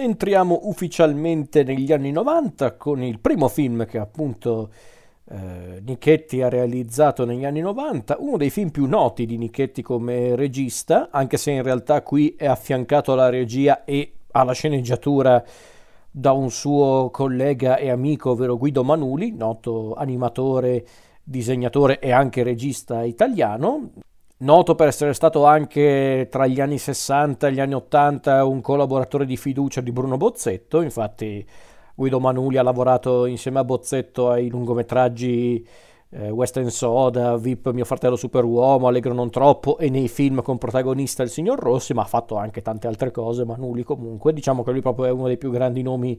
entriamo ufficialmente negli anni 90 con il primo film che appunto eh, Nichetti ha realizzato negli anni 90, uno dei film più noti di Nichetti come regista, anche se in realtà qui è affiancato alla regia e alla sceneggiatura da un suo collega e amico, ovvero Guido Manuli, noto animatore, disegnatore e anche regista italiano, noto per essere stato anche tra gli anni 60 e gli anni 80 un collaboratore di fiducia di Bruno Bozzetto, infatti Guido Manuli ha lavorato insieme a Bozzetto ai lungometraggi eh, Western Soda, VIP Mio fratello Superuomo, Allegro non troppo e nei film con protagonista il signor Rossi, ma ha fatto anche tante altre cose, Manuli comunque, diciamo che lui proprio è uno dei più grandi nomi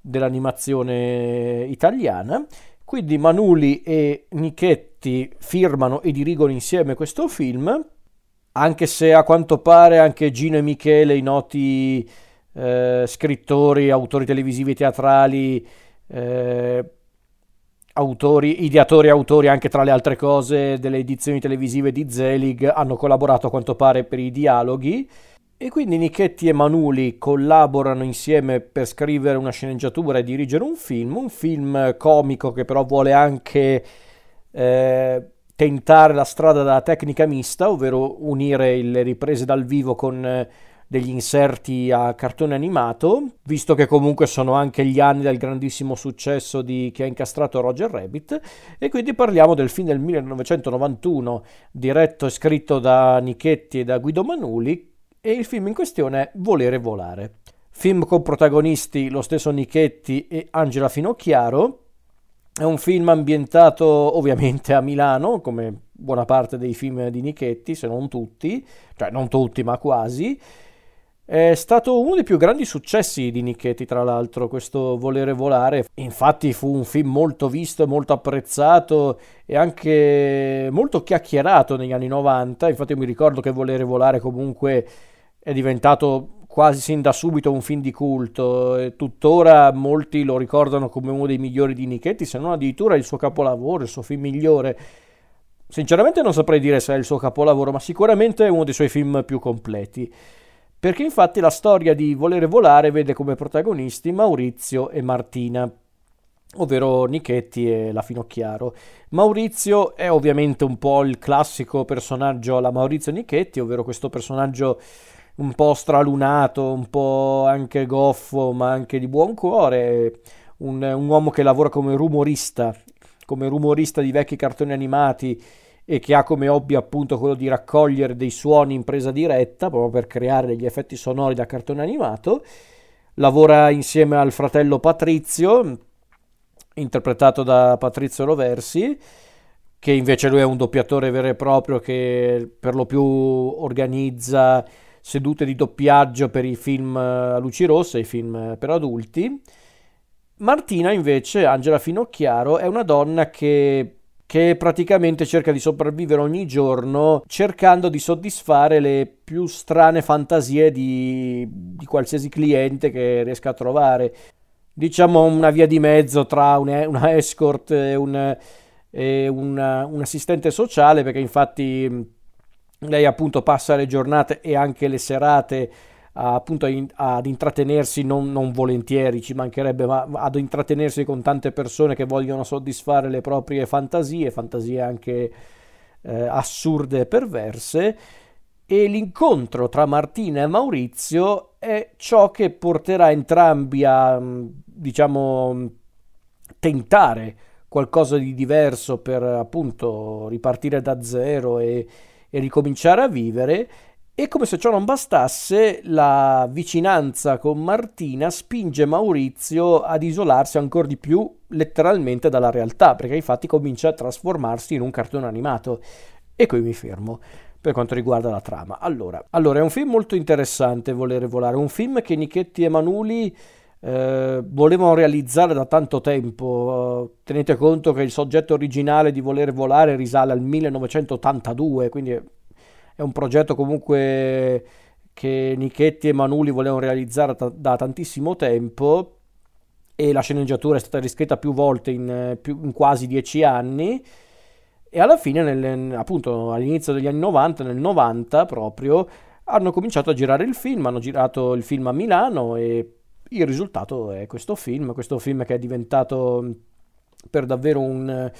dell'animazione italiana. Quindi Manuli e Nichetti firmano e dirigono insieme questo film, anche se a quanto pare anche Gino e Michele, i noti eh, scrittori, autori televisivi e teatrali, eh, autori, ideatori e autori anche tra le altre cose delle edizioni televisive di Zelig hanno collaborato a quanto pare per i dialoghi e quindi Nichetti e Manuli collaborano insieme per scrivere una sceneggiatura e dirigere un film, un film comico che però vuole anche eh, tentare la strada della tecnica mista, ovvero unire le riprese dal vivo con eh, degli inserti a cartone animato, visto che comunque sono anche gli anni del grandissimo successo di, che ha incastrato Roger Rabbit, e quindi parliamo del film del 1991, diretto e scritto da Nichetti e da Guido Manuli, e il film in questione è Volere volare. Film con protagonisti lo stesso Nichetti e Angela Finocchiaro, è un film ambientato ovviamente a Milano, come buona parte dei film di Nichetti, se non tutti, cioè non tutti ma quasi, è stato uno dei più grandi successi di Nichetti, tra l'altro, questo Volere Volare. Infatti fu un film molto visto, molto apprezzato e anche molto chiacchierato negli anni 90. Infatti mi ricordo che Volere Volare comunque è diventato quasi sin da subito un film di culto e tuttora molti lo ricordano come uno dei migliori di Nichetti, se non addirittura il suo capolavoro, il suo film migliore. Sinceramente non saprei dire se è il suo capolavoro, ma sicuramente è uno dei suoi film più completi perché infatti la storia di Volere Volare vede come protagonisti Maurizio e Martina, ovvero Nichetti e la Finocchiaro. Maurizio è ovviamente un po' il classico personaggio alla Maurizio Nichetti, ovvero questo personaggio un po' stralunato, un po' anche goffo, ma anche di buon cuore, un, un uomo che lavora come rumorista, come rumorista di vecchi cartoni animati e che ha come hobby appunto quello di raccogliere dei suoni in presa diretta proprio per creare degli effetti sonori da cartone animato. Lavora insieme al fratello Patrizio, interpretato da Patrizio Roversi, che invece lui è un doppiatore vero e proprio che per lo più organizza sedute di doppiaggio per i film a luci rosse, i film per adulti. Martina invece, Angela Finocchiaro, è una donna che che praticamente cerca di sopravvivere ogni giorno cercando di soddisfare le più strane fantasie di, di qualsiasi cliente che riesca a trovare. Diciamo una via di mezzo tra una, una escort e, un, e una, un assistente sociale, perché infatti lei appunto passa le giornate e anche le serate appunto ad intrattenersi non, non, volentieri, ci mancherebbe, ma ad intrattenersi con tante persone che vogliono soddisfare le proprie fantasie, fantasie anche eh, assurde e perverse. E l'incontro tra Martina e Maurizio è ciò che porterà entrambi a, diciamo, tentare qualcosa di diverso per appunto ripartire da zero e, e ricominciare a vivere e come se ciò non bastasse, la vicinanza con Martina spinge Maurizio ad isolarsi ancora di più letteralmente dalla realtà, perché infatti comincia a trasformarsi in un cartone animato. E qui mi fermo per quanto riguarda la trama. Allora, allora è un film molto interessante, Volere volare, un film che Nichetti e Manuli eh, volevano realizzare da tanto tempo. tenete conto che il soggetto originale di Volere volare risale al 1982, quindi è un progetto comunque che Nichetti e Manuli volevano realizzare t- da tantissimo tempo e la sceneggiatura è stata riscritta più volte in, più, in quasi dieci anni e alla fine, nel, appunto all'inizio degli anni 90, nel 90 proprio, hanno cominciato a girare il film, hanno girato il film a Milano e il risultato è questo film, questo film che è diventato per davvero un...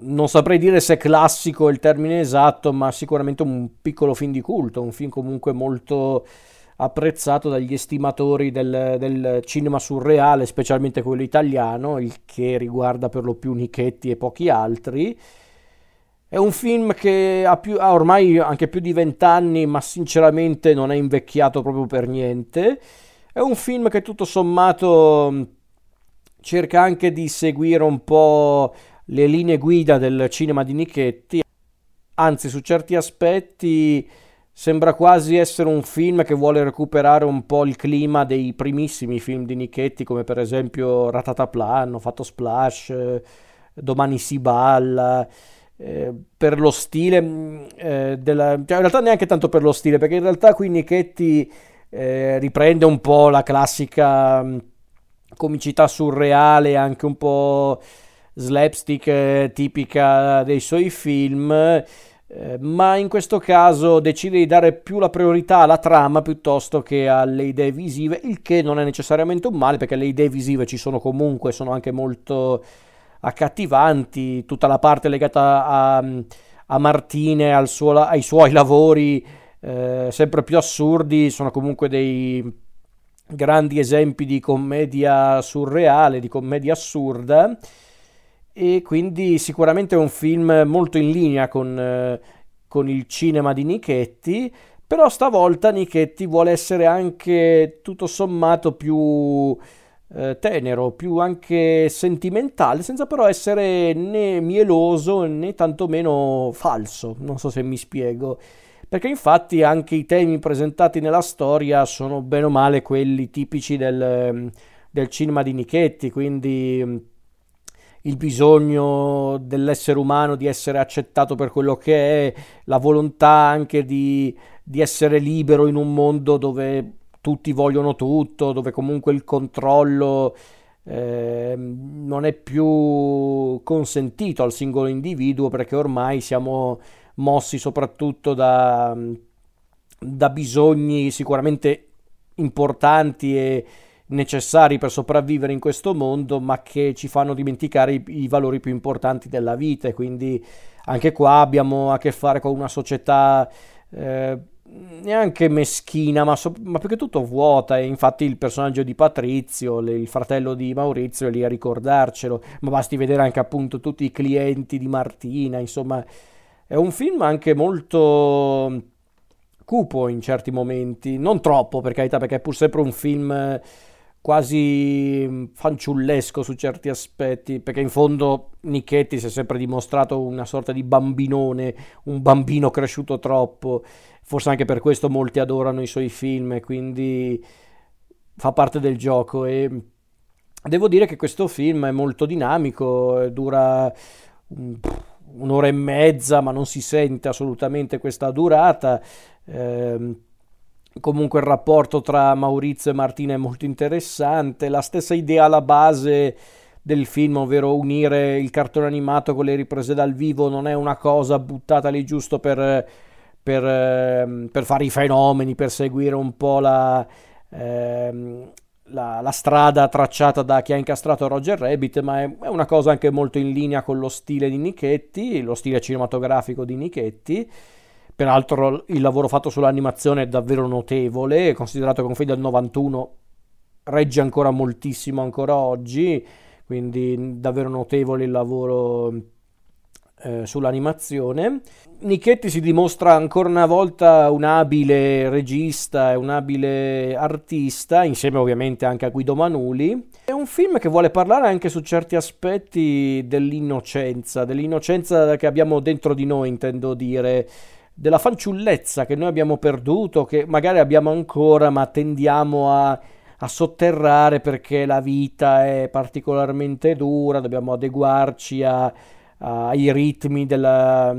non saprei dire se classico è il termine esatto, ma sicuramente un piccolo film di culto, un film comunque molto apprezzato dagli estimatori del, del, cinema surreale, specialmente quello italiano, il che riguarda per lo più Nichetti e pochi altri. È un film che ha, più, ha ormai anche più di vent'anni, ma sinceramente non è invecchiato proprio per niente. È un film che tutto sommato cerca anche di seguire un po' le linee guida del cinema di Nichetti, anzi su certi aspetti sembra quasi essere un film che vuole recuperare un po' il clima dei primissimi film di Nichetti, come per esempio Ratataplan, hanno fatto Splash, eh, Domani si balla. Eh, per lo stile mm, eh, della, cioè in realtà neanche tanto per lo stile perché in realtà qui Nichetti eh, riprende un po' la classica mm, comicità surreale anche un po' slapstick eh, tipica dei suoi film. Eh, ma in questo caso decide di dare più la priorità alla trama piuttosto che alle idee visive il che non è necessariamente un male perché le idee visive ci sono comunque sono anche molto accattivanti, tutta la parte legata a, a Martine, suo, ai suoi lavori eh, sempre più assurdi, sono comunque dei grandi esempi di commedia surreale, di commedia assurda e quindi sicuramente è un film molto in linea con, eh, con il cinema di Nichetti, però stavolta Nichetti vuole essere anche tutto sommato più eh, tenero, più anche sentimentale, senza però essere né mieloso né tantomeno falso. Non so se mi spiego. Perché infatti anche i temi presentati nella storia sono bene o male quelli tipici del, del cinema di Nichetti, quindi mm, il bisogno dell'essere umano di essere accettato per quello che è, la volontà anche di, di essere libero in un mondo dove tutti vogliono tutto, dove comunque il controllo eh, non è più consentito al singolo individuo perché ormai siamo mossi soprattutto da, da bisogni sicuramente importanti e necessari per sopravvivere in questo mondo, ma che ci fanno dimenticare i, i, valori più importanti della vita. E quindi anche qua abbiamo a che fare con una società eh, neanche meschina, ma, so- ma, più che tutto vuota. E infatti il personaggio di Patrizio, il fratello di Maurizio, è lì a ricordarcelo. Ma basti vedere anche appunto tutti i clienti di Martina. Insomma, è un film anche molto cupo in certi momenti, non troppo per carità, perché è pur sempre un film quasi fanciullesco su certi aspetti, perché in fondo Nichetti si è sempre dimostrato una sorta di bambinone, un bambino cresciuto troppo. Forse anche per questo molti adorano i suoi film, quindi fa parte del gioco. E devo dire che questo film è molto dinamico, dura un'ora e mezza, ma non si sente assolutamente questa durata. Eh, comunque il rapporto tra Maurizio e Martina è molto interessante, la stessa idea alla base del film, ovvero unire il cartone animato con le riprese dal vivo, non è una cosa buttata lì giusto per per, ehm, per fare i fenomeni, per seguire un po' la, ehm, la, la, strada tracciata da chi ha incastrato Roger Rabbit, ma è, è, una cosa anche molto in linea con lo stile di Nichetti, lo stile cinematografico di Nichetti. Peraltro il lavoro fatto sull'animazione è davvero notevole, considerato che un film del 91 regge ancora moltissimo ancora oggi, quindi davvero notevole il lavoro eh, sull'animazione. Nichetti si dimostra ancora una volta un abile regista e un abile artista, insieme ovviamente anche a Guido Manuli. È un film che vuole parlare anche su certi aspetti dell'innocenza, dell'innocenza che abbiamo dentro di noi, intendo dire, della fanciullezza che noi abbiamo perduto, che magari abbiamo ancora, ma tendiamo a a sotterrare perché la vita è particolarmente dura, dobbiamo adeguarci a, ai ritmi della,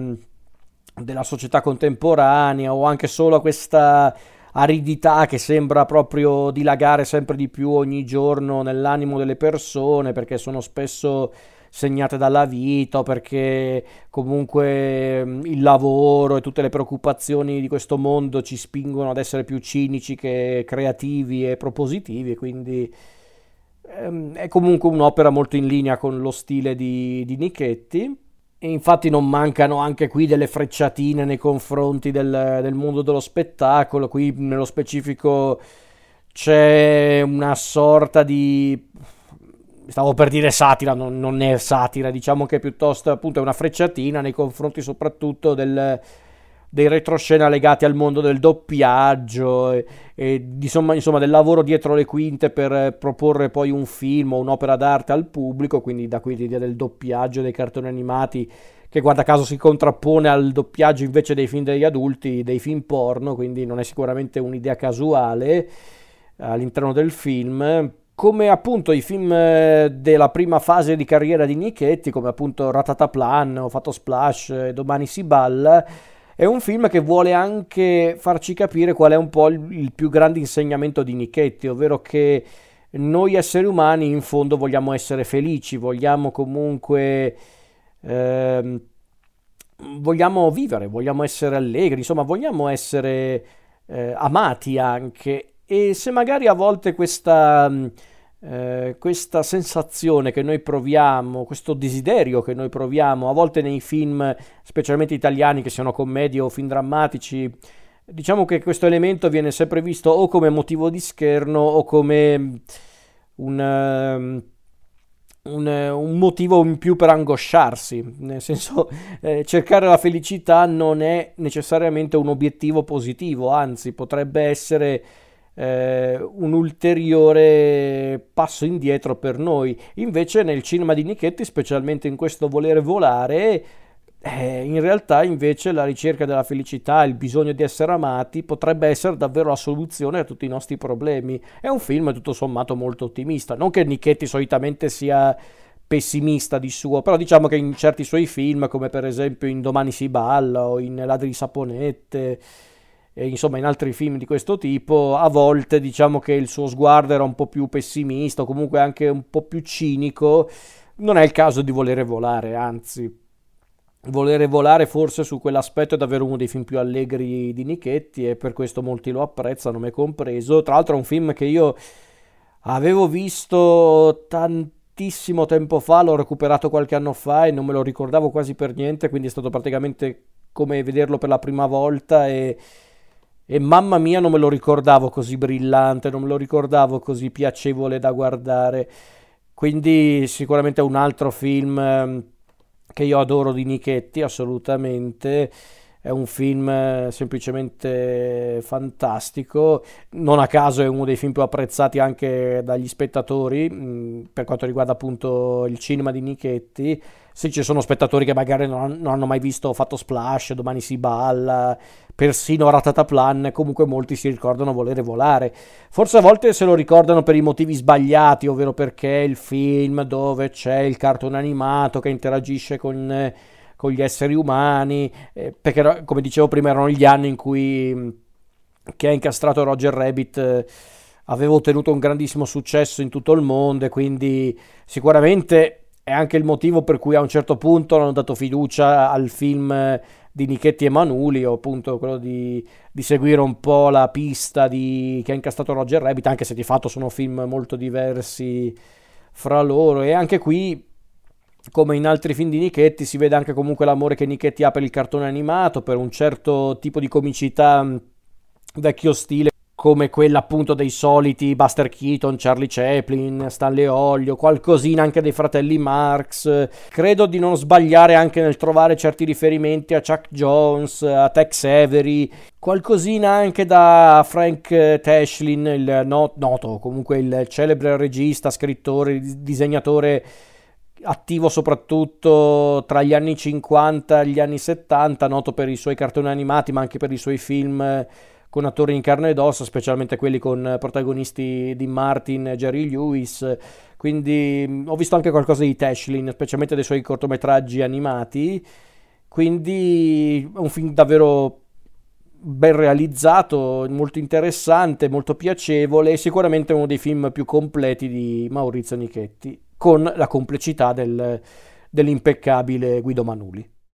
della società contemporanea o anche solo a questa aridità che sembra proprio dilagare sempre di più ogni giorno nell'animo delle persone perché sono spesso segnate dalla vita o perché comunque mm, il lavoro e tutte le preoccupazioni di questo mondo ci spingono ad essere più cinici che creativi e propositivi, quindi ehm, è comunque un'opera molto in linea con lo stile di, di Nichetti. E infatti non mancano anche qui delle frecciatine nei confronti del, del mondo dello spettacolo, qui nello specifico c'è una sorta di stavo per dire satira, non, non, è satira, diciamo che piuttosto appunto è una frecciatina nei confronti soprattutto del, dei retroscena legati al mondo del doppiaggio e, e insomma, insomma, del lavoro dietro le quinte per proporre poi un film o un'opera d'arte al pubblico, quindi da qui l'idea del doppiaggio dei cartoni animati che guarda caso si contrappone al doppiaggio invece dei film degli adulti, dei film porno, quindi non è sicuramente un'idea casuale all'interno del film, come appunto i film eh, della prima fase di carriera di Nichetti, come appunto Ratataplan, Ho fatto Splash, Domani si balla, è un film che vuole anche farci capire qual è un po' il, il più grande insegnamento di Nichetti, ovvero che noi esseri umani in fondo vogliamo essere felici, vogliamo comunque... Eh, vogliamo vivere, vogliamo essere allegri, insomma vogliamo essere eh, amati anche. E se magari a volte questa, eh, questa sensazione che noi proviamo, questo desiderio che noi proviamo, a volte nei film, specialmente italiani, che siano commedie o film drammatici, diciamo che questo elemento viene sempre visto o come motivo di scherno o come mm, un, um, un, un, motivo in più per angosciarsi, nel senso eh, cercare la felicità non è necessariamente un obiettivo positivo, anzi potrebbe essere eh, un ulteriore passo indietro per noi. Invece nel cinema di Nichetti, specialmente in questo volere volare, eh, in realtà invece la ricerca della felicità, il bisogno di essere amati potrebbe essere davvero la soluzione a tutti i nostri problemi. È un film tutto sommato molto ottimista, non che Nichetti solitamente sia pessimista di suo, però diciamo che in certi suoi film, come per esempio in Domani si balla o in Ladri di saponette, e insomma in altri film di questo tipo, a volte diciamo che il suo sguardo era un po' più pessimista o comunque anche un po' più cinico, non è il caso di volere volare, anzi volere volare forse su quell'aspetto è davvero uno dei film più allegri di Nichetti e per questo molti lo apprezzano, me compreso. Tra l'altro è un film che io avevo visto tantissimo tempo fa, l'ho recuperato qualche anno fa e non me lo ricordavo quasi per niente, quindi è stato praticamente come vederlo per la prima volta e e mamma mia non me lo ricordavo così brillante, non me lo ricordavo così piacevole da guardare. Quindi sicuramente un altro film ehm, che io adoro di Nichetti, assolutamente. È un film eh, semplicemente fantastico, non a caso è uno dei film più apprezzati anche dagli spettatori per quanto riguarda appunto il cinema di Nichetti. Sì, ci sono spettatori che magari non, hanno mai visto Fatto Splash, Domani si balla, persino Ratataplan, comunque molti si ricordano volere volare. Forse a volte se lo ricordano per i motivi sbagliati, ovvero perché è il film dove c'è il cartone animato che interagisce con, con gli esseri umani, eh, perché come dicevo prima erano gli anni in cui che ha incastrato Roger Rabbit eh, aveva ottenuto un grandissimo successo in tutto il mondo e quindi sicuramente è anche il motivo per cui a un certo punto hanno dato fiducia al film di Nichetti e Manuli o appunto quello di, di seguire un po' la pista di, che ha incastrato Roger Rabbit anche se di fatto sono film molto diversi fra loro. E anche qui come in altri film di Nichetti si vede anche comunque l'amore che Nichetti ha per il cartone animato per un certo tipo di comicità vecchio stile come quella appunto dei soliti Buster Keaton, Charlie Chaplin, Stanley Olio, qualcosina anche dei fratelli Marx. Credo di non sbagliare anche nel trovare certi riferimenti a Chuck Jones, a Tex Avery, qualcosina anche da Frank Tashlin, il noto, comunque il celebre regista, scrittore, disegnatore attivo soprattutto tra gli anni 50 e gli anni 70, noto per i suoi cartoni animati ma anche per i suoi film con attori in carne ed ossa, specialmente quelli con protagonisti di Martin e Jerry Lewis. Quindi mm, ho visto anche qualcosa di Tashlin, specialmente dei suoi cortometraggi animati. Quindi è un film davvero ben realizzato, molto interessante, molto piacevole e sicuramente uno dei film più completi di Maurizio Nichetti. Con la complicità del, dell'impeccabile Guido Manuli.